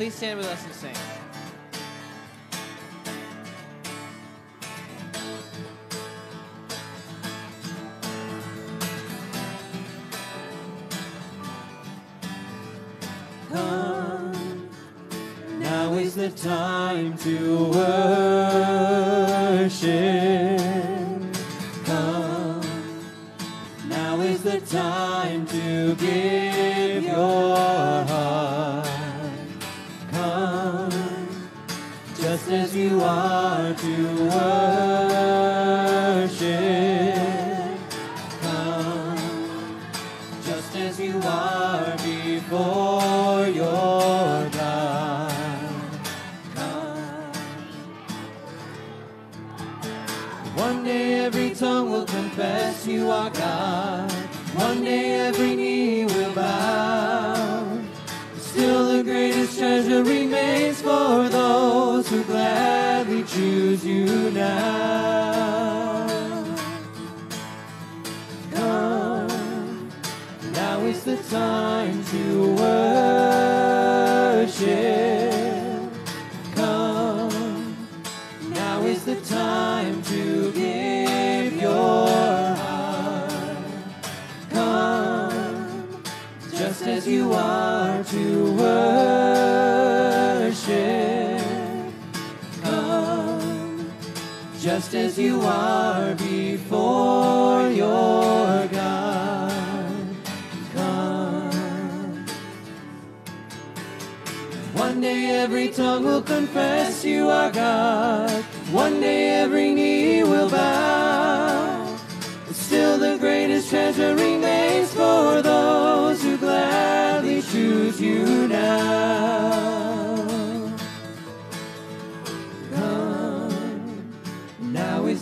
please stand with us and sing. Just as you are before your God. Come. One day every tongue will confess you are God. One day every knee will bow. But still the greatest treasure remains for those who gladly choose you now.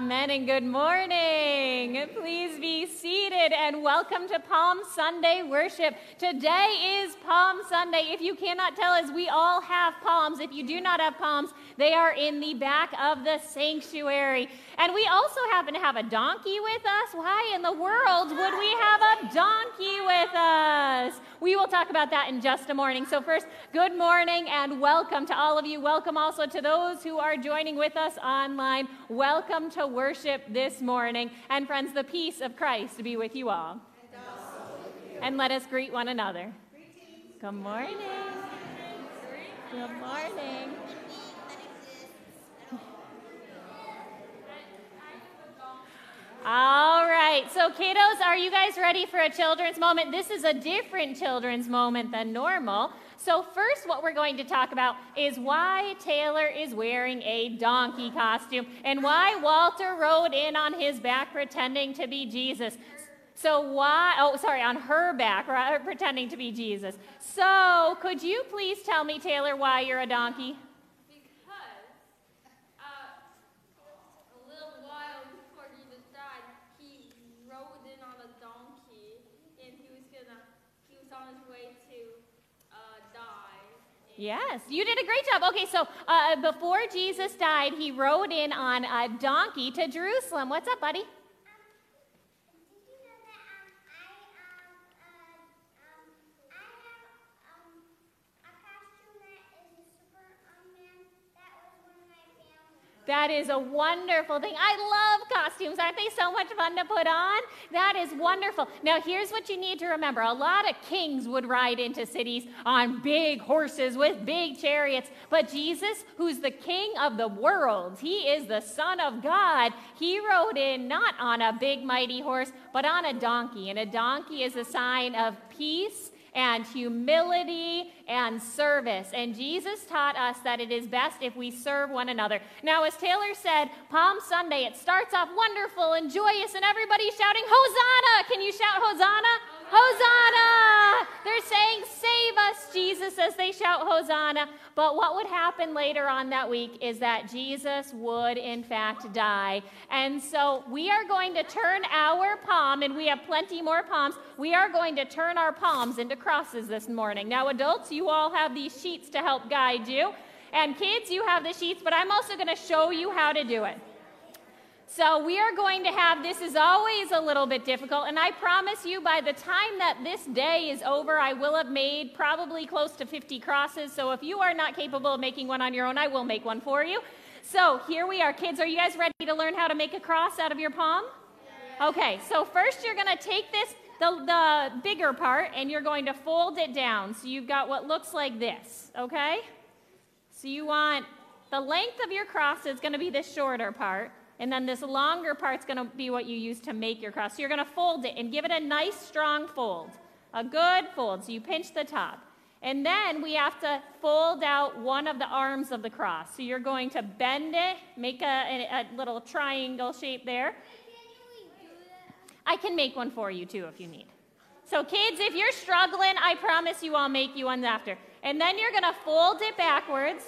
Amen and good morning. Please be seated and welcome to Palm Sunday worship. Today is Palm Sunday. If you cannot tell us, we all have palms. If you do not have palms, they are in the back of the sanctuary. And we also happen to have a donkey with us. Why in the world would we have a donkey with us? We will talk about that in just a morning. So, first, good morning and welcome to all of you. Welcome also to those who are joining with us online. Welcome to worship this morning. And, friends, the peace of Christ be with you all. And let us greet one another. Good morning. Good morning. All right, so kiddos, are you guys ready for a children's moment? This is a different children's moment than normal. So, first, what we're going to talk about is why Taylor is wearing a donkey costume and why Walter rode in on his back pretending to be Jesus. So, why, oh, sorry, on her back, right, pretending to be Jesus. So, could you please tell me, Taylor, why you're a donkey? Because uh, a little while before Jesus died, he rode in on a donkey, and he was gonna, he was on his way to uh, die. And Yes, you did a great job. Okay, so uh, before Jesus died, he rode in on a donkey to Jerusalem. What's up, buddy? That is a wonderful thing. I love costumes. Aren't they so much fun to put on? That is wonderful. Now, here's what you need to remember a lot of kings would ride into cities on big horses with big chariots. But Jesus, who's the king of the world, he is the Son of God, he rode in not on a big, mighty horse, but on a donkey. And a donkey is a sign of peace and humility and service. And Jesus taught us that it is best if we serve one another. Now, as Taylor said, Palm Sunday, it starts off wonderful and joyous, and everybody's shouting, Hosanna! Can you shout Hosanna? Hosanna! They're saying, Save us, Jesus, as they shout Hosanna. But what would happen later on that week is that Jesus would, in fact, die. And so we are going to turn our palm, and we have plenty more palms. We are going to turn our palms into crosses this morning. Now, adults, you all have these sheets to help guide you. And kids, you have the sheets, but I'm also going to show you how to do it. So we are going to have this is always a little bit difficult, and I promise you by the time that this day is over, I will have made probably close to 50 crosses. So if you are not capable of making one on your own, I will make one for you. So here we are, kids. Are you guys ready to learn how to make a cross out of your palm? Okay, so first you're going to take this, the, the bigger part, and you're going to fold it down. So you've got what looks like this, okay? So you want the length of your cross is going to be the shorter part. And then this longer part's going to be what you use to make your cross. So you're going to fold it and give it a nice strong fold, a good fold. So you pinch the top. And then we have to fold out one of the arms of the cross. So you're going to bend it, make a, a, a little triangle shape there. I can make one for you too if you need. So, kids, if you're struggling, I promise you I'll make you one after. And then you're going to fold it backwards.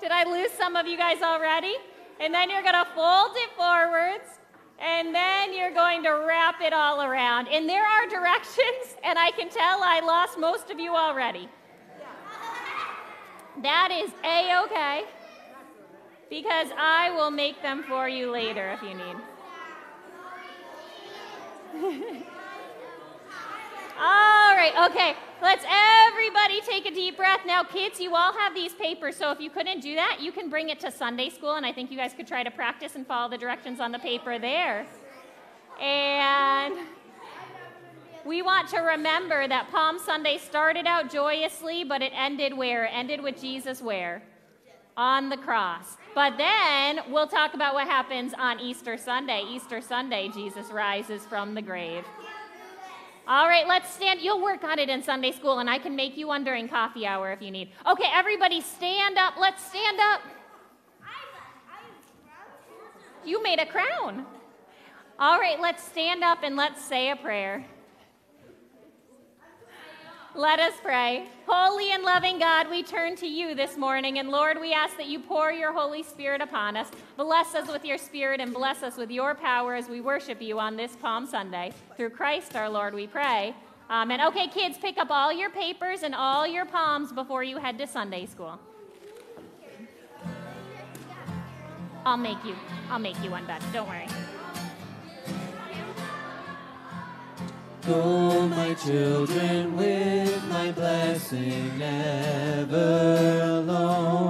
Did I lose some of you guys already? And then you're going to fold it forwards. And then you're going to wrap it all around. And there are directions, and I can tell I lost most of you already. That is A OK, because I will make them for you later if you need. all right, okay. Let's everybody take a deep breath. Now, kids, you all have these papers, so if you couldn't do that, you can bring it to Sunday school, and I think you guys could try to practice and follow the directions on the paper there. And we want to remember that Palm Sunday started out joyously, but it ended where? It ended with Jesus where? On the cross. But then we'll talk about what happens on Easter Sunday. Easter Sunday, Jesus rises from the grave. All right, let's stand. You'll work on it in Sunday school, and I can make you one during coffee hour if you need. Okay, everybody stand up. Let's stand up. You made a crown. All right, let's stand up and let's say a prayer. Let us pray. Holy and loving God, we turn to you this morning, and Lord, we ask that you pour your Holy Spirit upon us. Bless us with your Spirit and bless us with your power as we worship you on this Palm Sunday. Through Christ our Lord, we pray. Amen. Okay, kids, pick up all your papers and all your palms before you head to Sunday school. I'll make you. I'll make you one, Beth. Don't worry. Go, my children, with my blessing, never alone.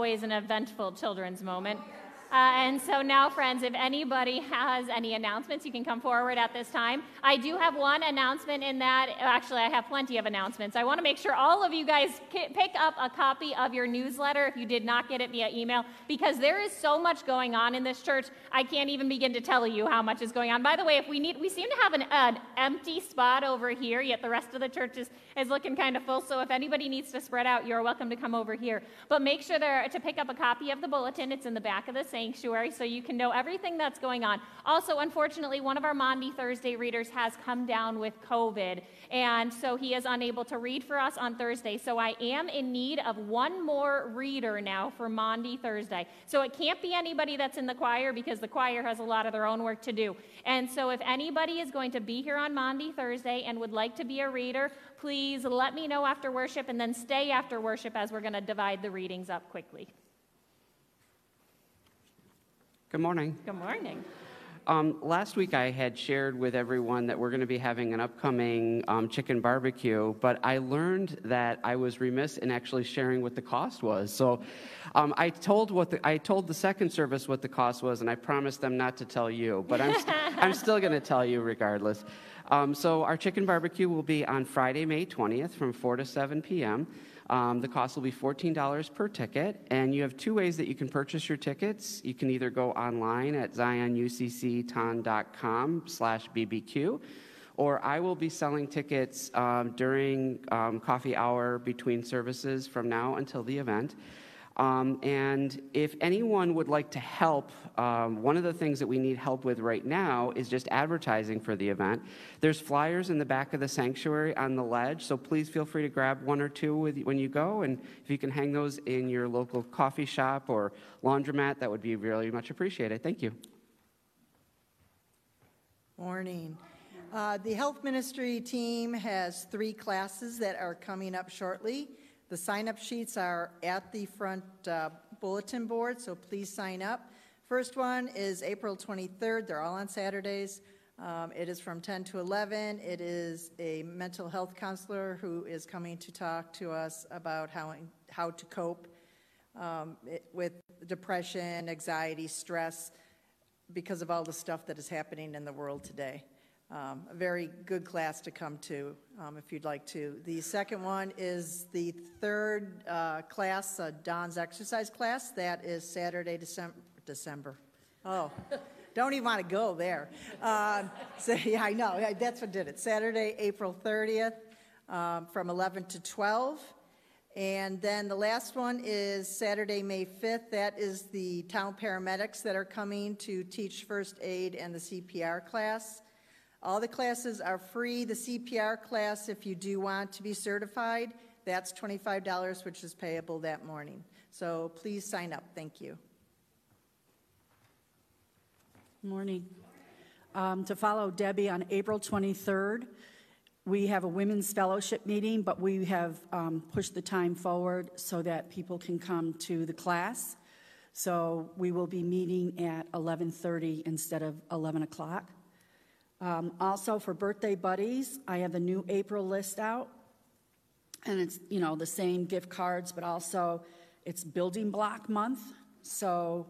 Always an eventful children's moment. Uh, and so now, friends, if anybody has any announcements, you can come forward at this time. I do have one announcement in that. Actually, I have plenty of announcements. I want to make sure all of you guys pick up a copy of your newsletter if you did not get it via email, because there is so much going on in this church. I can't even begin to tell you how much is going on. By the way, if we need, we seem to have an, an empty spot over here, yet the rest of the church is, is looking kind of full. So if anybody needs to spread out, you're welcome to come over here. But make sure there, to pick up a copy of the bulletin. It's in the back of the sanctuary so you can know everything that's going on. Also, unfortunately, one of our Maundy Thursday readers has come down with COVID, and so he is unable to read for us on Thursday. So I am in need of one more reader now for Maundy Thursday. So it can't be anybody that's in the choir because the choir has a lot of their own work to do. And so if anybody is going to be here on Maundy Thursday and would like to be a reader, please let me know after worship and then stay after worship as we're going to divide the readings up quickly. Good morning. Good morning. Um, last week I had shared with everyone that we're going to be having an upcoming um, chicken barbecue, but I learned that I was remiss in actually sharing what the cost was. So um, I told what the, I told the second service what the cost was, and I promised them not to tell you, but I'm, st- I'm still going to tell you regardless. Um, so our chicken barbecue will be on Friday, May 20th, from 4 to 7 p.m. Um, the cost will be $14 per ticket, and you have two ways that you can purchase your tickets. You can either go online at zionuccton.com slash bbq, or I will be selling tickets um, during um, coffee hour between services from now until the event. Um, and if anyone would like to help, um, one of the things that we need help with right now is just advertising for the event. There's flyers in the back of the sanctuary on the ledge, so please feel free to grab one or two with, when you go. And if you can hang those in your local coffee shop or laundromat, that would be really much appreciated. Thank you. Morning. Uh, the health ministry team has three classes that are coming up shortly. The sign-up sheets are at the front uh, bulletin board, so please sign up. First one is April 23rd. They're all on Saturdays. Um, it is from 10 to 11. It is a mental health counselor who is coming to talk to us about how, how to cope um, it, with depression, anxiety, stress, because of all the stuff that is happening in the world today. Um, a very good class to come to um, if you'd like to. The second one is the third uh, class, uh, Don's exercise class. That is Saturday, December. December. Oh, don't even want to go there. Uh, so, yeah, I know. That's what did it. Saturday, April 30th um, from 11 to 12. And then the last one is Saturday, May 5th. That is the town paramedics that are coming to teach first aid and the CPR class. All the classes are free. The CPR class, if you do want to be certified, that's $25, which is payable that morning. So please sign up. Thank you. Morning. Um, to follow Debbie on April 23rd, we have a women's fellowship meeting, but we have um, pushed the time forward so that people can come to the class. So we will be meeting at 11:30 instead of 11 o'clock. Um, also, for birthday buddies, I have the new April list out. And it's, you know, the same gift cards, but also it's building block month. So,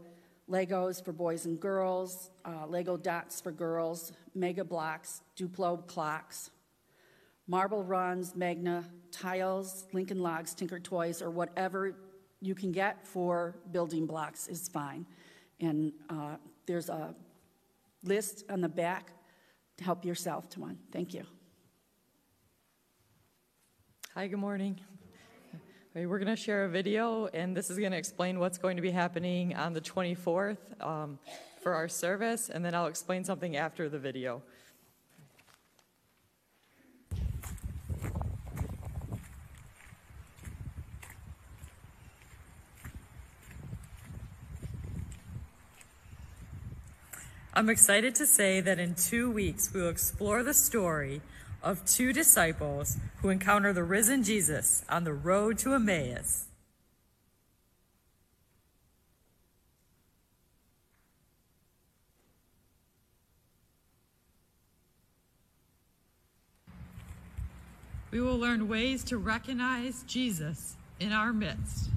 Legos for boys and girls, uh, Lego dots for girls, Mega blocks, Duplo blocks, marble runs, Magna tiles, Lincoln Logs, Tinker Toys, or whatever you can get for building blocks is fine. And uh, there's a list on the back help yourself to one. Thank you. Hi, good morning. we're going to share a video, and this is going to explain what's going to be happening on the 24th um, for our service, and then I'll explain something after the video. I'm excited to say that in two weeks we will explore the story of two disciples who encounter the risen Jesus on the road to Emmaus. We will learn ways to recognize Jesus in our midst.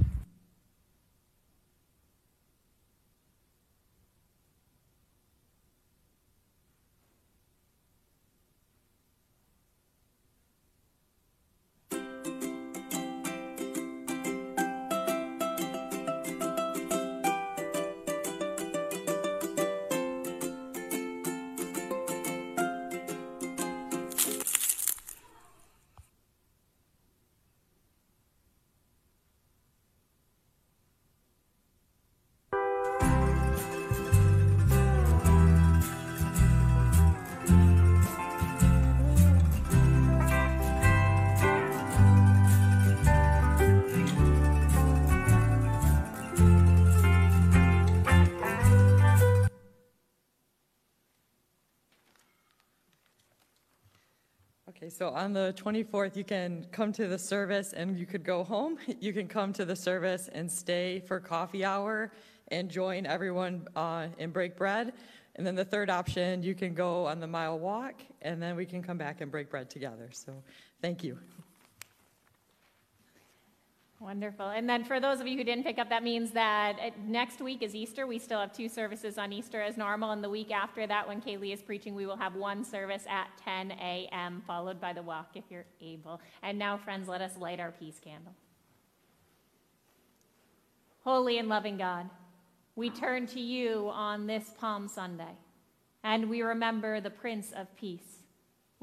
So on the 24th, you can come to the service and you could go home. You can come to the service and stay for coffee hour and join everyone uh, and break bread. And then the third option, you can go on the mile walk, and then we can come back and break bread together. So thank you. Wonderful. And then for those of you who didn't pick up, that means that uh, next week is Easter. We still have two services on Easter as normal. And the week after that, when Kaylee is preaching, we will have one service at 10 a.m., followed by the walk if you're able. And now, friends, let us light our peace candle. Holy and loving God, we turn to you on this Palm Sunday, and we remember the Prince of Peace.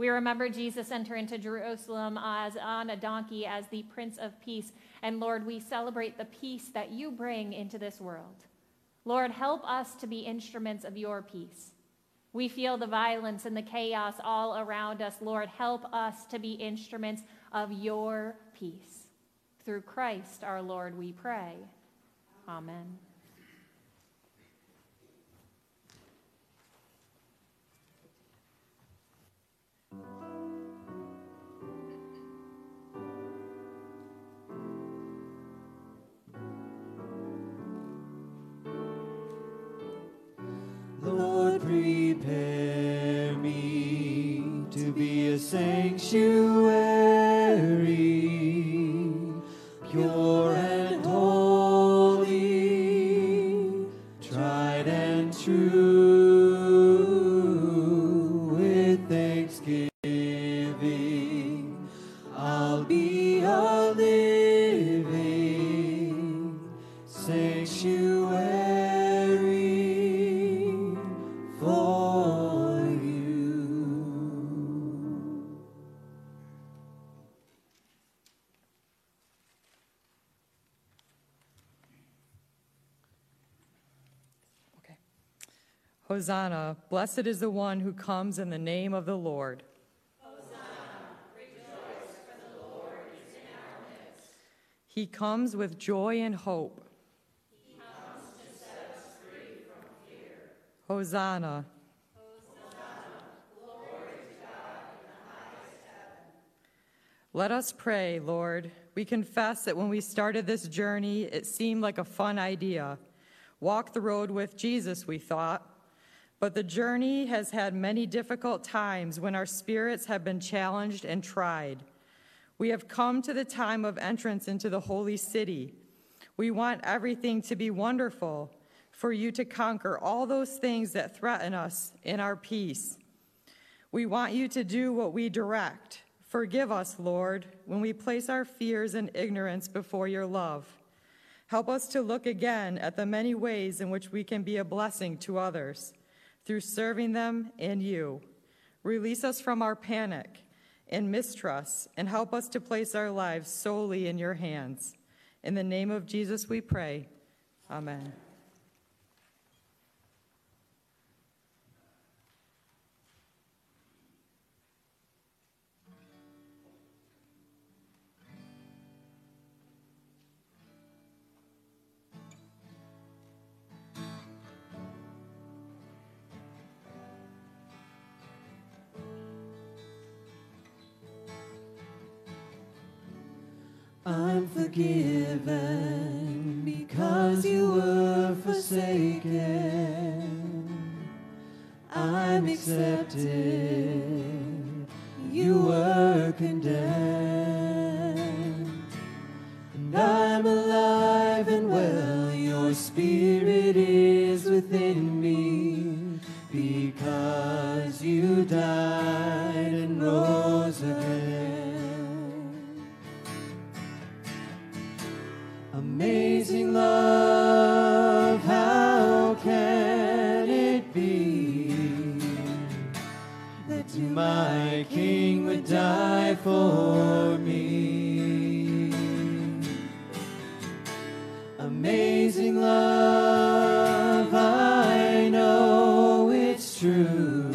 We remember Jesus enter into Jerusalem as on a donkey as the Prince of Peace. And Lord, we celebrate the peace that you bring into this world. Lord, help us to be instruments of your peace. We feel the violence and the chaos all around us. Lord, help us to be instruments of your peace. Through Christ our Lord, we pray. Amen. Prepare me to be a sanctuary, Hosanna, blessed is the one who comes in the name of the Lord. Hosanna, rejoice, for the Lord is in our midst. He comes with joy and hope. He comes to set us free from fear. Hosanna. Hosanna, glory to God in the highest heaven. Let us pray, Lord. We confess that when we started this journey, it seemed like a fun idea. Walk the road with Jesus, we thought. But the journey has had many difficult times when our spirits have been challenged and tried. We have come to the time of entrance into the holy city. We want everything to be wonderful, for you to conquer all those things that threaten us in our peace. We want you to do what we direct. Forgive us, Lord, when we place our fears and ignorance before your love. Help us to look again at the many ways in which we can be a blessing to others through serving them and you. Release us from our panic and mistrust and help us to place our lives solely in your hands. In the name of Jesus we pray. Amen. I'm forgiven because you were forsaken. I'm accepted. You were condemned. And I'm alive and well. Your spirit is within me because you died for me? Amazing love, I know it's true.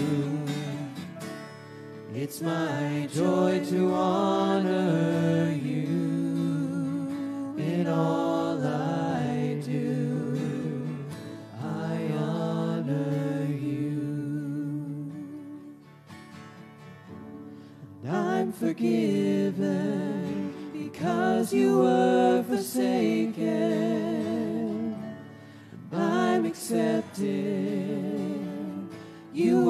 It's my joy forgiven because you were forsaken. I'm accepted. you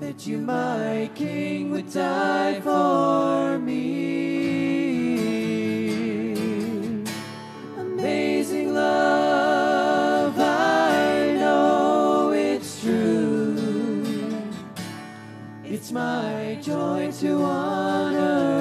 that you, my King, would die for me? Amazing love, I know it's true. It's my joy to honor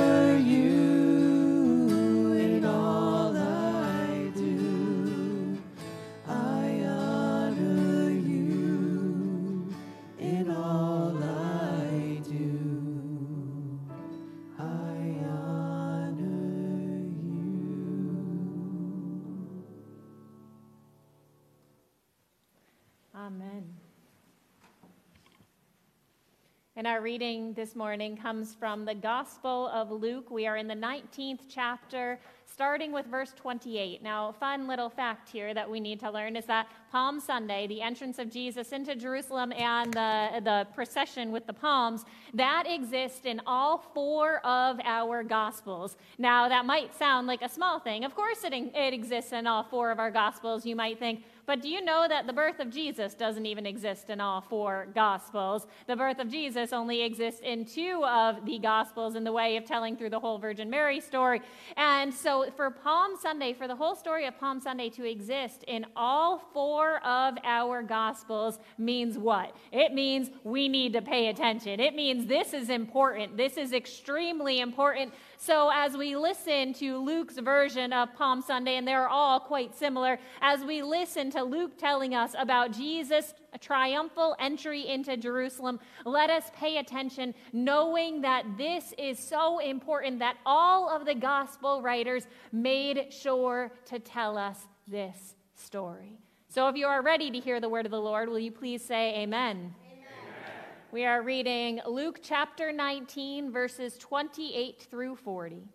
our reading this morning comes from the Gospel of Luke. We are in the 19th chapter, starting with verse 28. Now, fun little fact here that we need to learn is that Palm Sunday, the entrance of Jesus into Jerusalem and the, the procession with the palms, that exists in all four of our Gospels. Now, that might sound like a small thing. Of course, it, it exists in all four of our Gospels, you might think. But do you know that the birth of Jesus doesn't even exist in all four Gospels? The birth of Jesus only exists in two of the Gospels in the way of telling through the whole Virgin Mary story. And so for Palm Sunday, for the whole story of Palm Sunday to exist in all four of our Gospels means what? It means we need to pay attention. It means this is important. This is extremely important. So as we listen to Luke's version of Palm Sunday, and they're all quite similar, as we listen to Luke telling us about Jesus' triumphal entry into Jerusalem, let us pay attention, knowing that this is so important that all of the gospel writers made sure to tell us this story. So if you are ready to hear the word of the Lord, will you please say amen? We are reading Luke chapter 19, verses 28 through 40.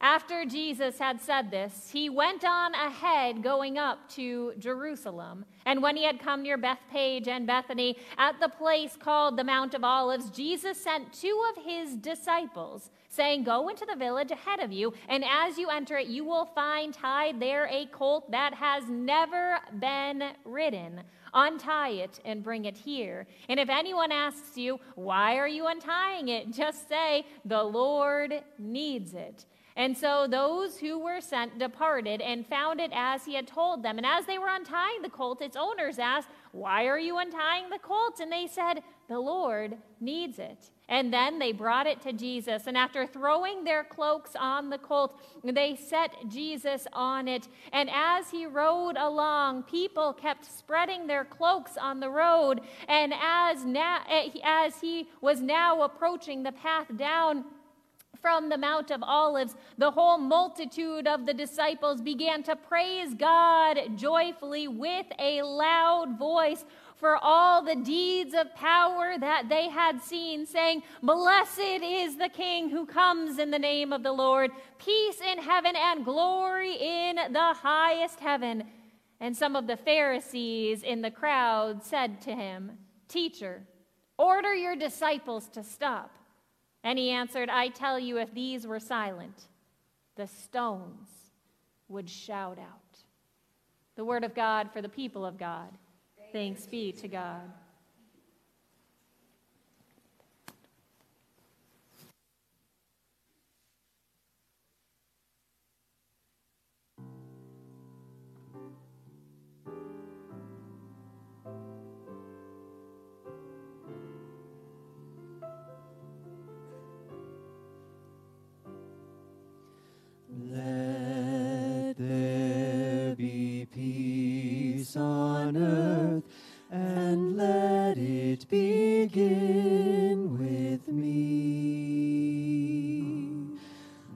After Jesus had said this, he went on ahead going up to Jerusalem. And when he had come near Bethphage and Bethany, at the place called the Mount of Olives, Jesus sent two of his disciples, saying, Go into the village ahead of you, and as you enter it, you will find tied there a colt that has never been ridden. Untie it and bring it here. And if anyone asks you, Why are you untying it? just say, The Lord needs it. And so those who were sent departed and found it as he had told them. And as they were untying the colt, its owners asked, Why are you untying the colt? And they said, The Lord needs it. And then they brought it to Jesus. And after throwing their cloaks on the colt, they set Jesus on it. And as he rode along, people kept spreading their cloaks on the road. And as, now, eh, as he was now approaching the path down, from the Mount of Olives, the whole multitude of the disciples began to praise God joyfully with a loud voice for all the deeds of power that they had seen, saying, Blessed is the King who comes in the name of the Lord, peace in heaven and glory in the highest heaven. And some of the Pharisees in the crowd said to him, Teacher, order your disciples to stop. And he answered, I tell you, if these were silent, the stones would shout out. The word of God for the people of God. Thanks be to God. On earth, and let it begin with me.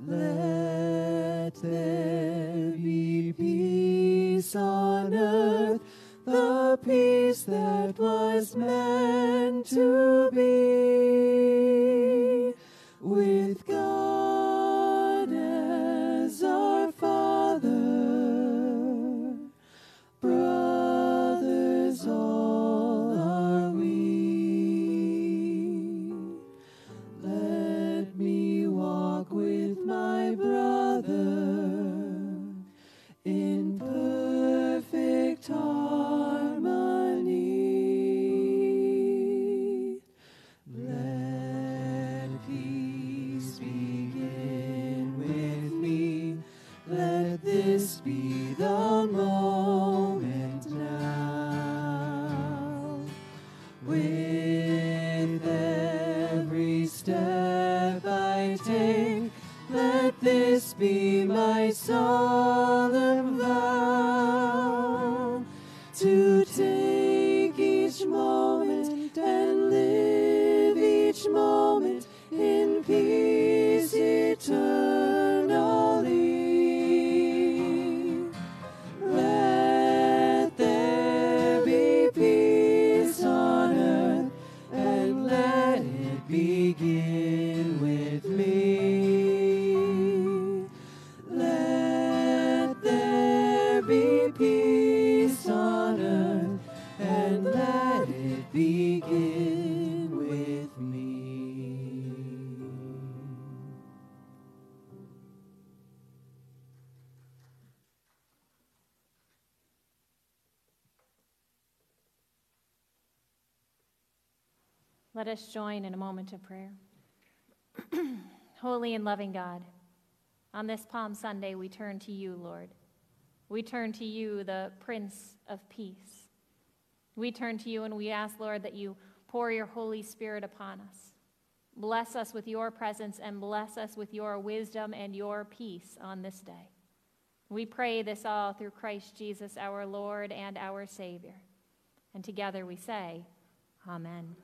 Let there be peace on earth, the peace that was meant to be with Let us join in a moment of prayer. Holy and loving God, on this Palm Sunday, we turn to you, Lord. We turn to you, the Prince of Peace. We turn to you and we ask, Lord, that you pour your Holy Spirit upon us. Bless us with your presence and bless us with your wisdom and your peace on this day. We pray this all through Christ Jesus, our Lord and our Savior. And together we say, Amen.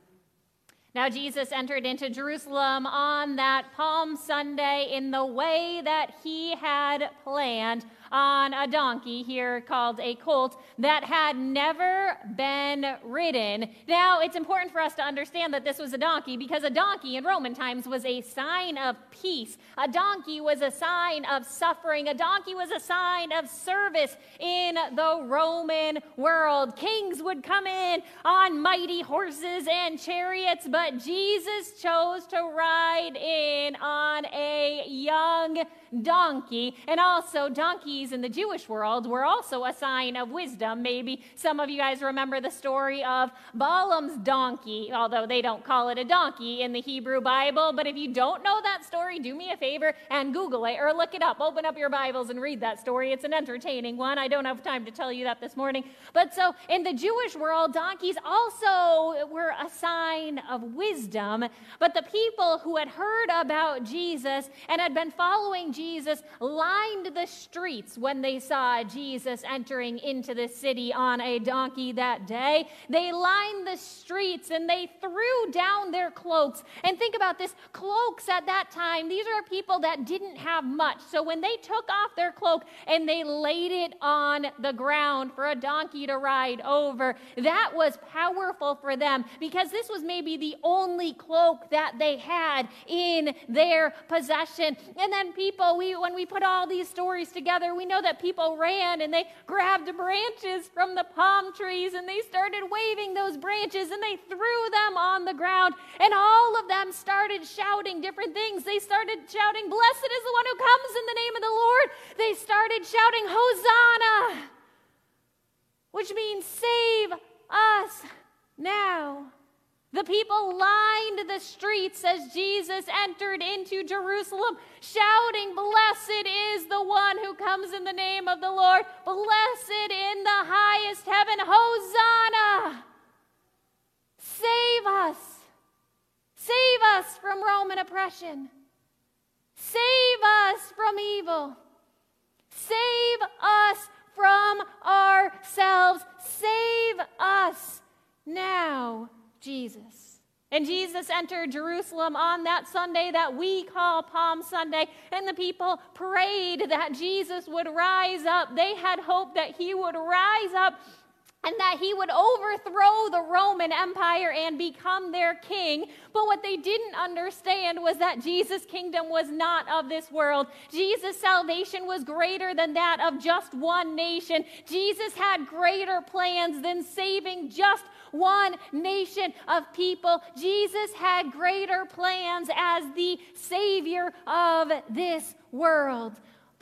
Now, Jesus entered into Jerusalem on that Palm Sunday in the way that he had planned on a donkey here called a colt that had never been ridden. Now, it's important for us to understand that this was a donkey because a donkey in Roman times was a sign of peace. A donkey was a sign of suffering. A donkey was a sign of service in the Roman world. Kings would come in on mighty horses and chariots, but Jesus chose to ride in on a young donkey. And also, donkeys in the Jewish world were also a sign of wisdom. Maybe some of you guys remember the story of Balaam's donkey, although they don't call it a donkey in the Hebrew Bible. But if you don't know that story, do me a favor and Google it or look it up. Open up your Bibles and read that story. It's an entertaining one. I don't have time to tell you that this morning. But so in the Jewish world, donkeys also were a sign of wisdom. But the people who had heard about Jesus and had been following Jesus Jesus lined the streets when they saw Jesus entering into the city on a donkey that day. They lined the streets and they threw down their cloaks. And think about this cloaks at that time, these are people that didn't have much. So when they took off their cloak and they laid it on the ground for a donkey to ride over, that was powerful for them because this was maybe the only cloak that they had in their possession. And then people, we when we put all these stories together, we know that people ran and they grabbed branches from the palm trees and they started waving those branches and they threw them on the ground. And all of them started shouting different things. They started shouting, Blessed is the one who comes in the name of the Lord. They started shouting, Hosanna, which means save us now. The people lined the streets as Jesus entered into Jerusalem, shouting, Blessed is the one who comes in the name of the Lord. Blessed in the highest heaven. Hosanna! Save us. Save us from Roman oppression. Save us from evil. Save us from ourselves. Save us now Jesus. And Jesus entered Jerusalem on that Sunday that we call Palm Sunday, and the people prayed that Jesus would rise up. They had hope that he would rise up and that he would overthrow the Roman Empire and become their king. But what they didn't understand was that Jesus' kingdom was not of this world. Jesus' salvation was greater than that of just one nation. Jesus had greater plans than saving just one nation of people. Jesus had greater plans as the Savior of this world.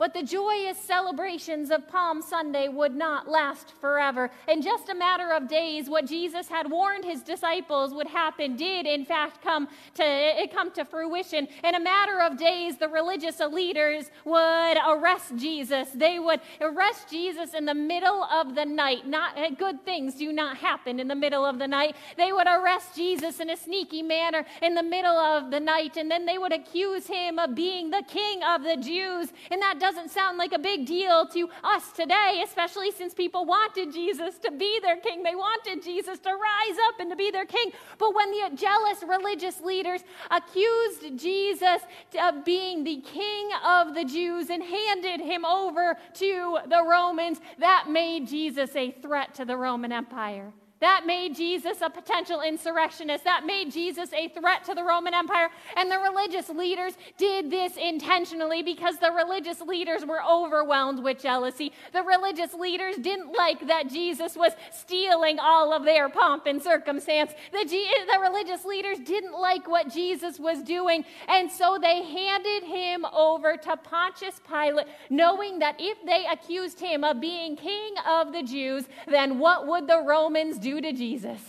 But the joyous celebrations of Palm Sunday would not last forever. In just a matter of days, what Jesus had warned his disciples would happen did, in fact, come to, come to fruition. In a matter of days, the religious leaders would arrest Jesus. They would arrest Jesus in the middle of the night. Not, eh, good things do not happen in the middle of the night. They would arrest Jesus in a sneaky manner in the middle of the night, and then they would accuse him of being the king of the Jews. And that doesn't sound like a big deal to us today, especially since people wanted Jesus to be their king. They wanted Jesus to rise up and to be their king. But when the jealous religious leaders accused Jesus of being the king of the Jews and handed him over to the Romans, that made Jesus a threat to the Roman Empire. That made Jesus a potential insurrectionist. That made Jesus a threat to the Roman Empire. And the religious leaders did this intentionally because the religious leaders were overwhelmed with jealousy. The religious leaders didn't like that Jesus was stealing all of their pomp and circumstance. The, G- the religious leaders didn't like what Jesus was doing. And so they handed him over to Pontius Pilate, knowing that if they accused him of being king of the Jews, then what would the Romans do? To Jesus,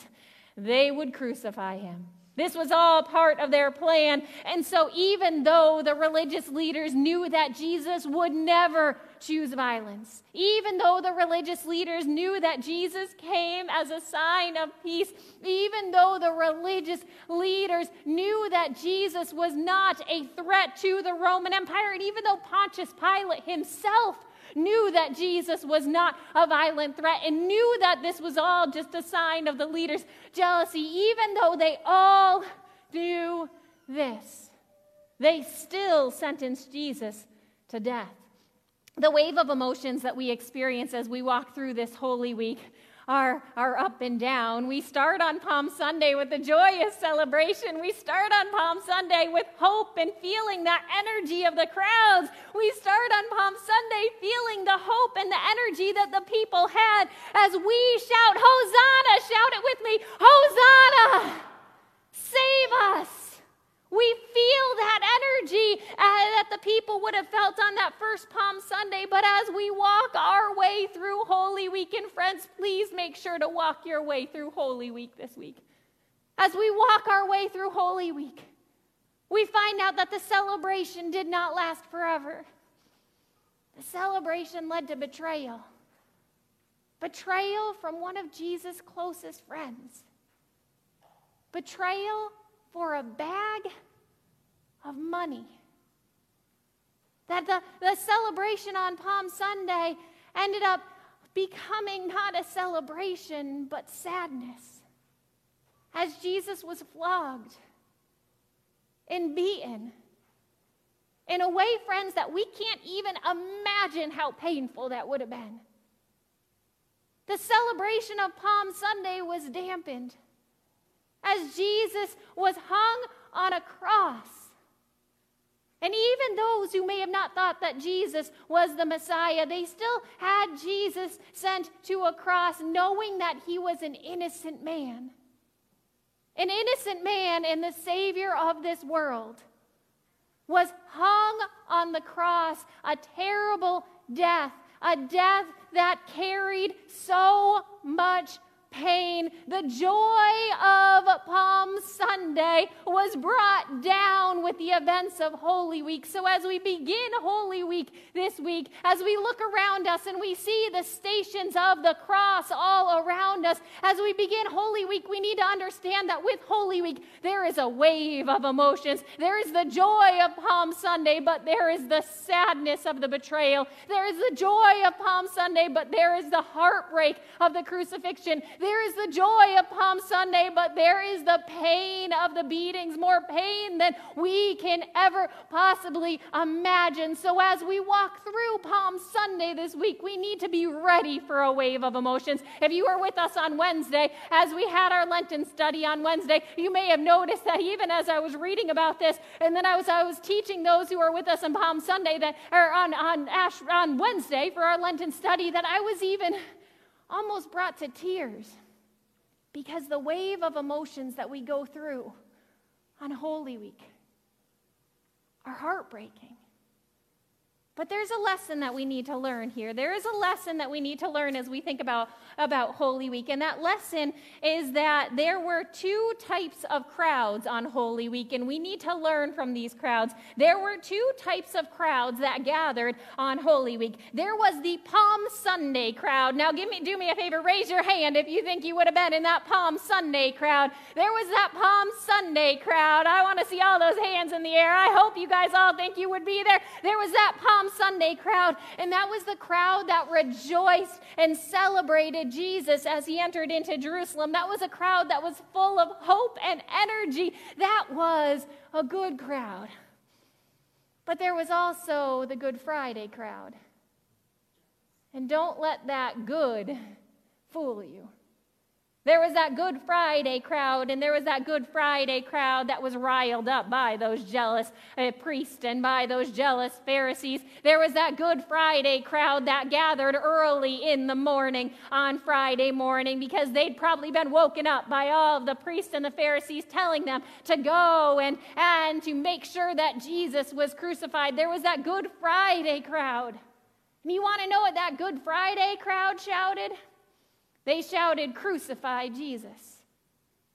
they would crucify him. This was all part of their plan. And so, even though the religious leaders knew that Jesus would never choose violence, even though the religious leaders knew that Jesus came as a sign of peace, even though the religious leaders knew that Jesus was not a threat to the Roman Empire, and even though Pontius Pilate himself knew that Jesus was not a violent threat and knew that this was all just a sign of the leaders' jealousy, even though they all knew this, they still sentenced Jesus to death. The wave of emotions that we experience as we walk through this Holy Week are, are up and down. We start on Palm Sunday with a joyous celebration. We start on Palm Sunday with hope and feeling that energy of the crowds. We start on Palm Sunday feeling the hope and the energy that the people had as we shout, Hosanna! Shout it with me, Hosanna! Save us! We feel that energy uh, that the people would have felt on that first Palm Sunday. But as we walk our way through Holy Week, and friends, please make sure to walk your way through Holy Week this week. As we walk our way through Holy Week, we find out that the celebration did not last forever. The celebration led to betrayal. Betrayal from one of Jesus' closest friends. Betrayal for a bag of money. That the, the celebration on Palm Sunday ended up becoming not a celebration, but sadness. As Jesus was flogged and beaten in a way, friends, that we can't even imagine how painful that would have been. The celebration of Palm Sunday was dampened as Jesus was hung on a cross. And even those who may have not thought that Jesus was the Messiah, they still had Jesus sent to a cross, knowing that he was an innocent man. An innocent man and the Savior of this world was hung on the cross, a terrible death, a death that carried so much pain. The joy of Palm Sunday was brought down with the events of Holy Week. So, as we begin Holy Week this week, as we look around us and we see the stations of the cross all around us, as we begin Holy Week, we need to understand that with Holy Week, there is a wave of emotions. There is the joy of Palm Sunday, but there is the sadness of the betrayal. There is the joy of Palm Sunday, but there is the heartbreak of the crucifixion. There is the joy of Palm Sunday, but there is the pain of the beatings, more pain than we can ever possibly imagine. So, as we walk through Palm Sunday this week, we need to be ready for a wave of emotions. If you were with us on Wednesday, as we had our Lenten study on Wednesday, you may have noticed that even as I was reading about this, and then I was, I was teaching those who were with us on Palm Sunday that, or on, on, Ash, on Wednesday for our Lenten study, that I was even almost brought to tears because the wave of emotions that we go through on Holy Week are heartbreaking. But there's a lesson that we need to learn here. There is a lesson that we need to learn as we think about, about Holy Week. And that lesson is that there were two types of crowds on Holy Week, and we need to learn from these crowds. There were two types of crowds that gathered on Holy Week. There was the Palm Sunday crowd. Now, give me, do me a favor, raise your hand if you think you would have been in that Palm Sunday crowd. There was that Palm Sunday crowd. I want to see all those hands in the air. I hope you guys all think you would be there. There was that Palm Palm Sunday crowd, and that was the crowd that rejoiced and celebrated Jesus as he entered into Jerusalem. That was a crowd that was full of hope and energy. That was a good crowd. But there was also the Good Friday crowd. And don't let that good fool you. There was that Good Friday crowd, and there was that Good Friday crowd that was riled up by those jealous uh, priests and by those jealous Pharisees. There was that Good Friday crowd that gathered early in the morning on Friday morning because they'd probably been woken up by all of the priests and the Pharisees telling them to go and, and to make sure that Jesus was crucified. There was that Good Friday crowd. And you want to know what that Good Friday crowd shouted? They shouted, Crucify Jesus.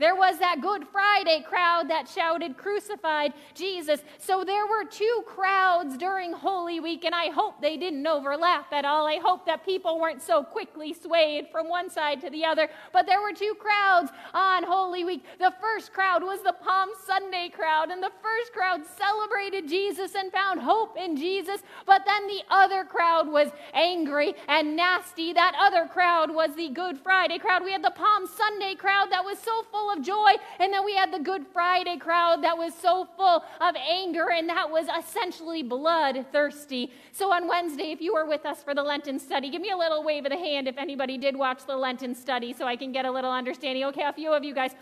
There was that Good Friday crowd that shouted, Crucified Jesus. So there were two crowds during Holy Week, and I hope they didn't overlap at all. I hope that people weren't so quickly swayed from one side to the other. But there were two crowds on Holy Week. The first crowd was the Palm Sunday crowd, and the first crowd celebrated Jesus and found hope in Jesus. But then the other crowd was angry and nasty. That other crowd was the Good Friday crowd. We had the Palm Sunday crowd that was so full of joy. And then we had the Good Friday crowd that was so full of anger and that was essentially bloodthirsty. So on Wednesday, if you were with us for the Lenten study, give me a little wave of the hand if anybody did watch the Lenten study so I can get a little understanding. Okay, a few of you guys.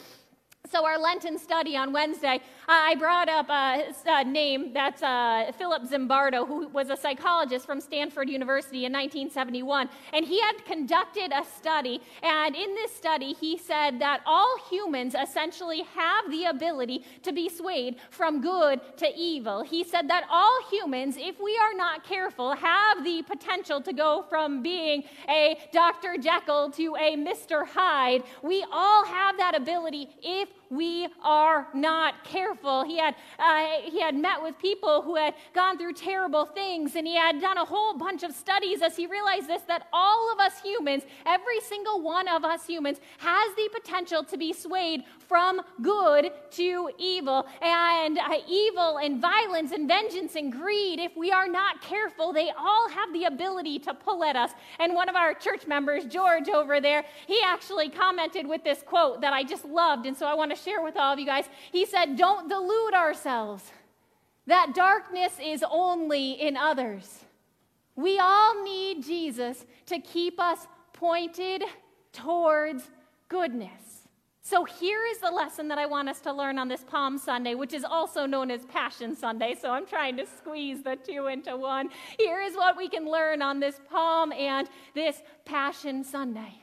So, our Lenten study on Wednesday, I brought up a, name that's uh, Philip Zimbardo, who was a psychologist from Stanford University in 1971. And he had conducted a study. And in this study, he said that all humans essentially have the ability to be swayed from good to evil. He said that all humans, if we are not careful, have the potential to go from being a Dr. Jekyll to a Mr. Hyde. We all have that ability if we are not careful. He had, uh, he had met with people who had gone through terrible things, and he had done a whole bunch of studies as he realized this that all of us humans, every single one of us humans, has the potential to be swayed from good to evil. And uh, evil and violence and vengeance and greed, if we are not careful, they all have the ability to pull at us. And one of our church members, George, over there, he actually commented with this quote that I just loved. And so I want to share with all of you guys. He said, Don't delude ourselves that darkness is only in others. We all need Jesus to keep us pointed towards goodness. So here is the lesson that I want us to learn on this Palm Sunday, which is also known as Passion Sunday. So I'm trying to squeeze the two into one. Here is what we can learn on this Palm and this Passion Sunday.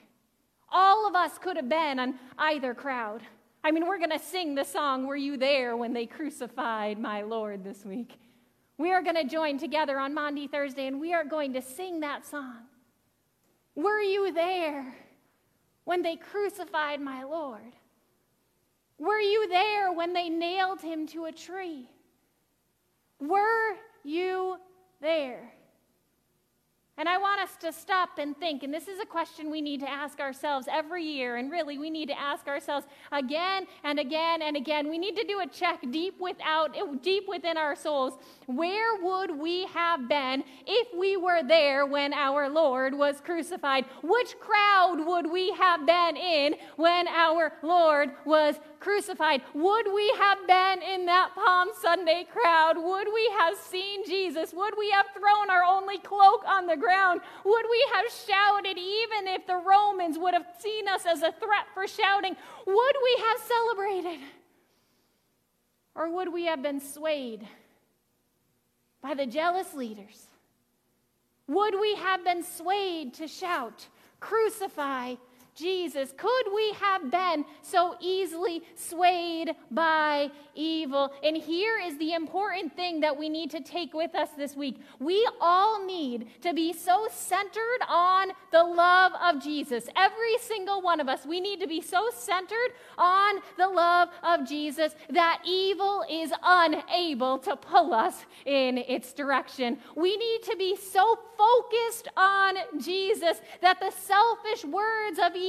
All of us could have been on either crowd. I mean, we're going to sing the song, Were You There When They Crucified My Lord this week? We are going to join together on Maundy Thursday and we are going to sing that song. Were you there? when they crucified my Lord? Were you there when they nailed him to a tree? Were you there? And I want us to stop and think, and this is a question we need to ask ourselves every year, and really we need to ask ourselves again and again and again. We need to do a check deep without deep within our souls. Where would we have been if we were there when our Lord was crucified? Which crowd would we have been in when our Lord was crucified? Would we have been in that Palm Sunday crowd? Would we have seen Jesus? Would we have thrown our only cloak on the ground? Would we have shouted even if the Romans would have seen us as a threat for shouting? Would we have celebrated? Or would we have been swayed by the jealous leaders? Would we have been swayed to shout, Crucify Jesus? Could we have been so easily swayed by evil? And here is the important thing that we need to take with us this week. We all need to be so centered on the love of Jesus. Every single one of us, we need to be so centered on the love of Jesus that evil is unable to pull us in its direction. We need to be so focused on Jesus that the selfish words of evil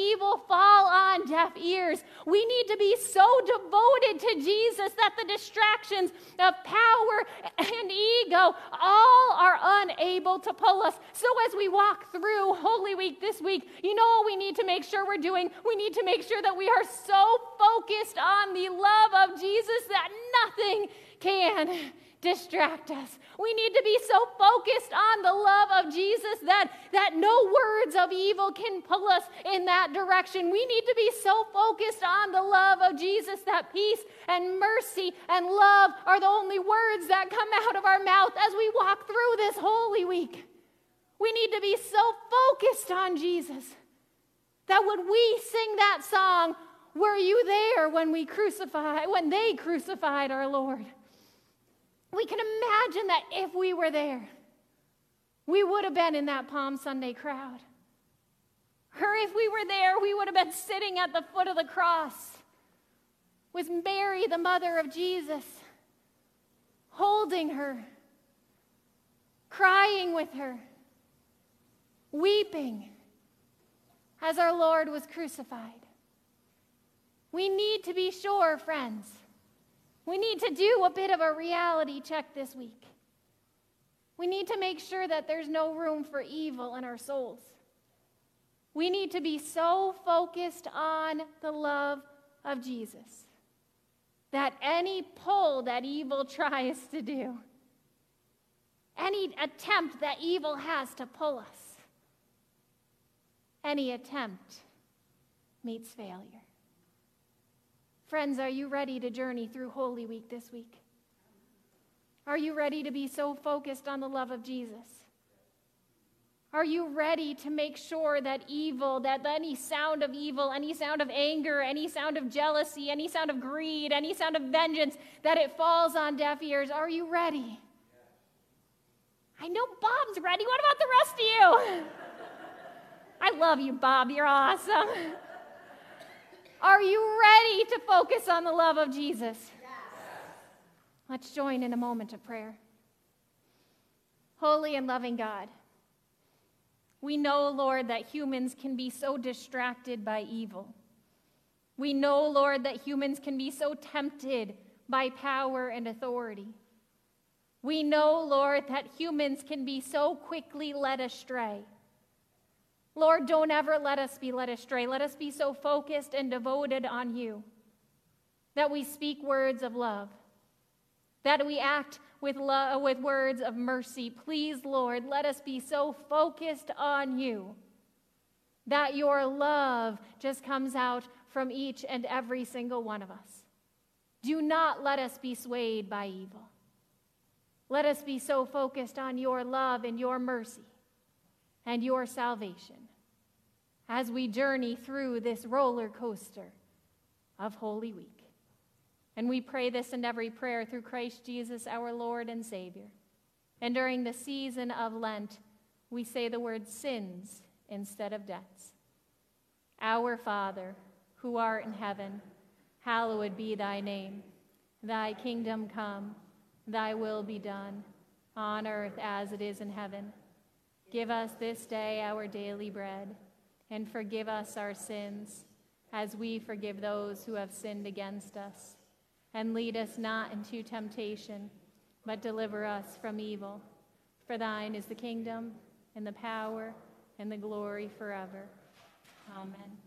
fall on deaf ears. We need to be so devoted to Jesus that the distractions of power and ego all are unable to pull us. So, as we walk through Holy Week this week, you know what we need to make sure we're doing? We need to make sure that we are so focused on the love of Jesus that nothing can distract us. We need to be so focused on the love of Jesus that, that no words of evil can pull us in that direction. We need to be so focused on the love of Jesus that peace and mercy and love are the only words that come out of our mouth as we walk through this Holy Week. We need to be so focused on Jesus that when we sing that song, were you there when we crucified, when they crucified our Lord? We can imagine that if we were there, we would have been in that Palm Sunday crowd. Or if we were there, we would have been sitting at the foot of the cross with Mary, the mother of Jesus, holding her, crying with her, weeping as our Lord was crucified. We need to be sure, friends we need to do a bit of a reality check this week. We need to make sure that there's no room for evil in our souls. We need to be so focused on the love of Jesus that any pull that evil tries to do, any attempt that evil has to pull us, any attempt meets failure. Friends, are you ready to journey through Holy Week this week? Are you ready to be so focused on the love of Jesus? Are you ready to make sure that evil, that any sound of evil, any sound of anger, any sound of jealousy, any sound of greed, any sound of vengeance, that it falls on deaf ears? Are you ready? I know Bob's ready. What about the rest of you? I love you, Bob. You're awesome. Are you ready to focus on the love of Jesus? Let's join in a moment of prayer. Holy and loving God, we know, Lord, that humans can be so distracted by evil. We know, Lord, that humans can be so tempted by power and authority. We know, Lord, that humans can be so quickly led astray. Lord, don't ever let us be led astray. Let us be so focused and devoted on you that we speak words of love, that we act with, love, uh, with words of mercy. Please, Lord, let us be so focused on you that your love just comes out from each and every single one of us. Do not let us be swayed by evil. Let us be so focused on your love and your mercy and your salvation as we journey through this roller coaster of Holy Week. And we pray this in every prayer through Christ Jesus, our Lord and Savior. And during the season of Lent, we say the word sins instead of debts. Our Father, who art in heaven, hallowed be thy name. Thy kingdom come, thy will be done, on earth as it is in heaven. Give us this day our daily bread and forgive us our sins as we forgive those who have sinned against us. And lead us not into temptation, but deliver us from evil. For thine is the kingdom, and the power, and the glory forever. Amen.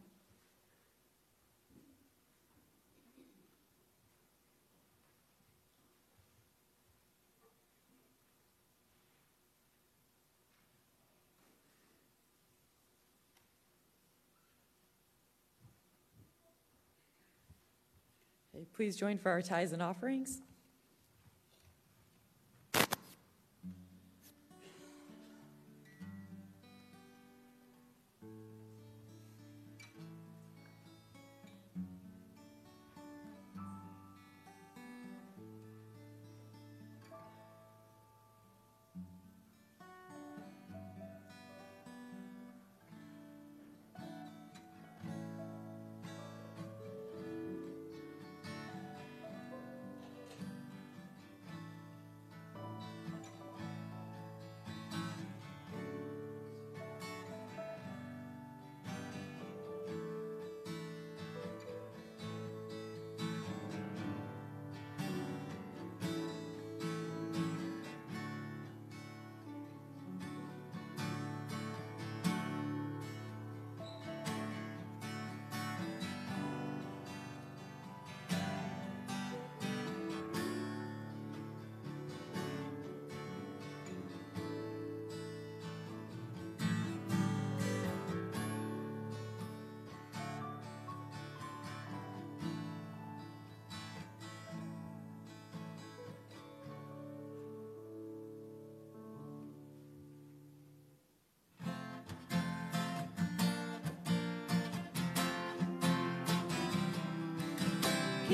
Okay, please join for our tithes and offerings.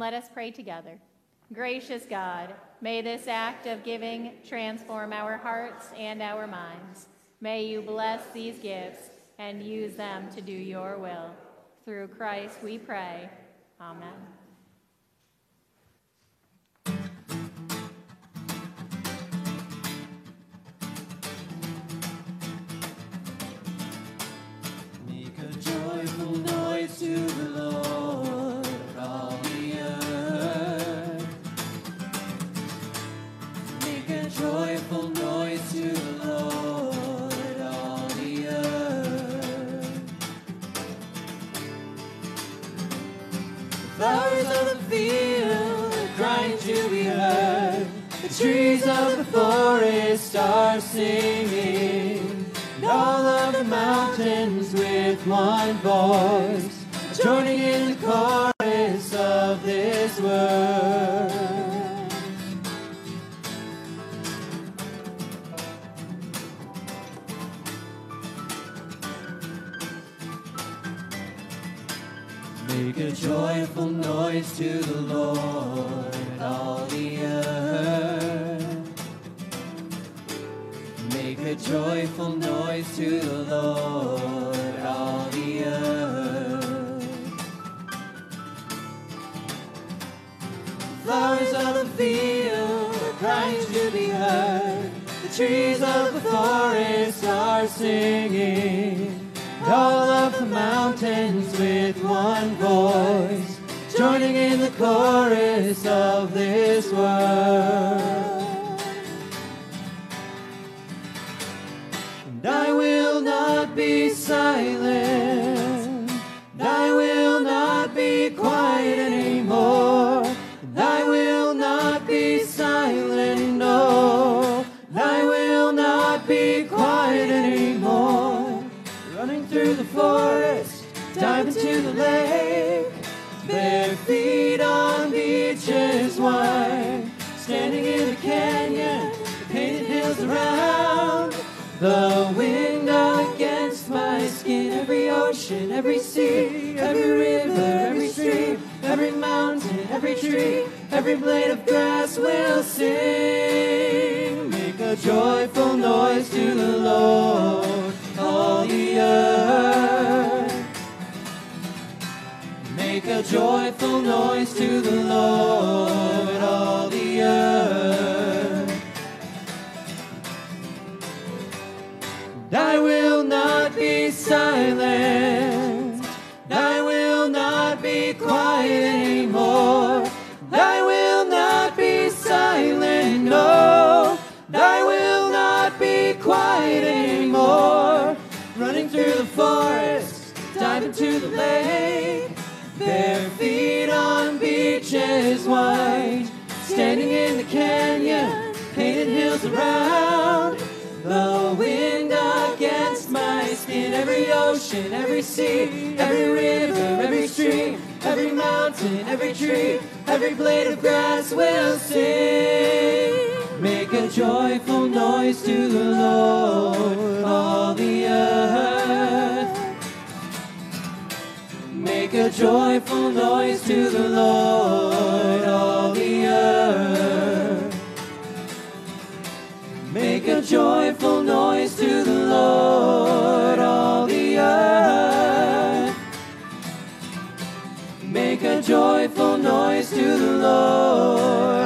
let us pray together. Gracious God, may this act of giving transform our hearts and our minds. May you bless these gifts and use them to do your will. Through Christ we pray. Amen. Make a joyful noise to the Lord, trees of the forest are singing, and all of the mountains with one voice, joining in the chorus of this word. Make a joyful noise to the Lord, all the earth. Joyful noise to the Lord, all the earth. Flowers of the field are crying to be heard. The trees of the forest are singing. And all of the mountains with one voice, joining in the chorus of this world. Ocean, every sea, every river, every stream, every mountain, every tree, every blade of grass will sing. Make a joyful noise to the Lord, all the earth. Make a joyful noise to the Lord, all the earth. I will not be silent. Every ocean, every sea, every river, every stream, every mountain, every tree, every blade of grass will sing. Make a joyful noise to the Lord, all the earth. Make a joyful noise to the Lord, all the earth. Make a joyful noise to the Lord, joyful noise to the Lord,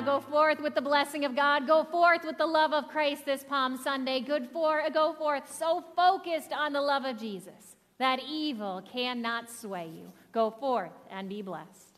go forth with the blessing of God. Go forth with the love of Christ this Palm Sunday. Good for go forth so focused on the love of Jesus that evil cannot sway you. Go forth and be blessed.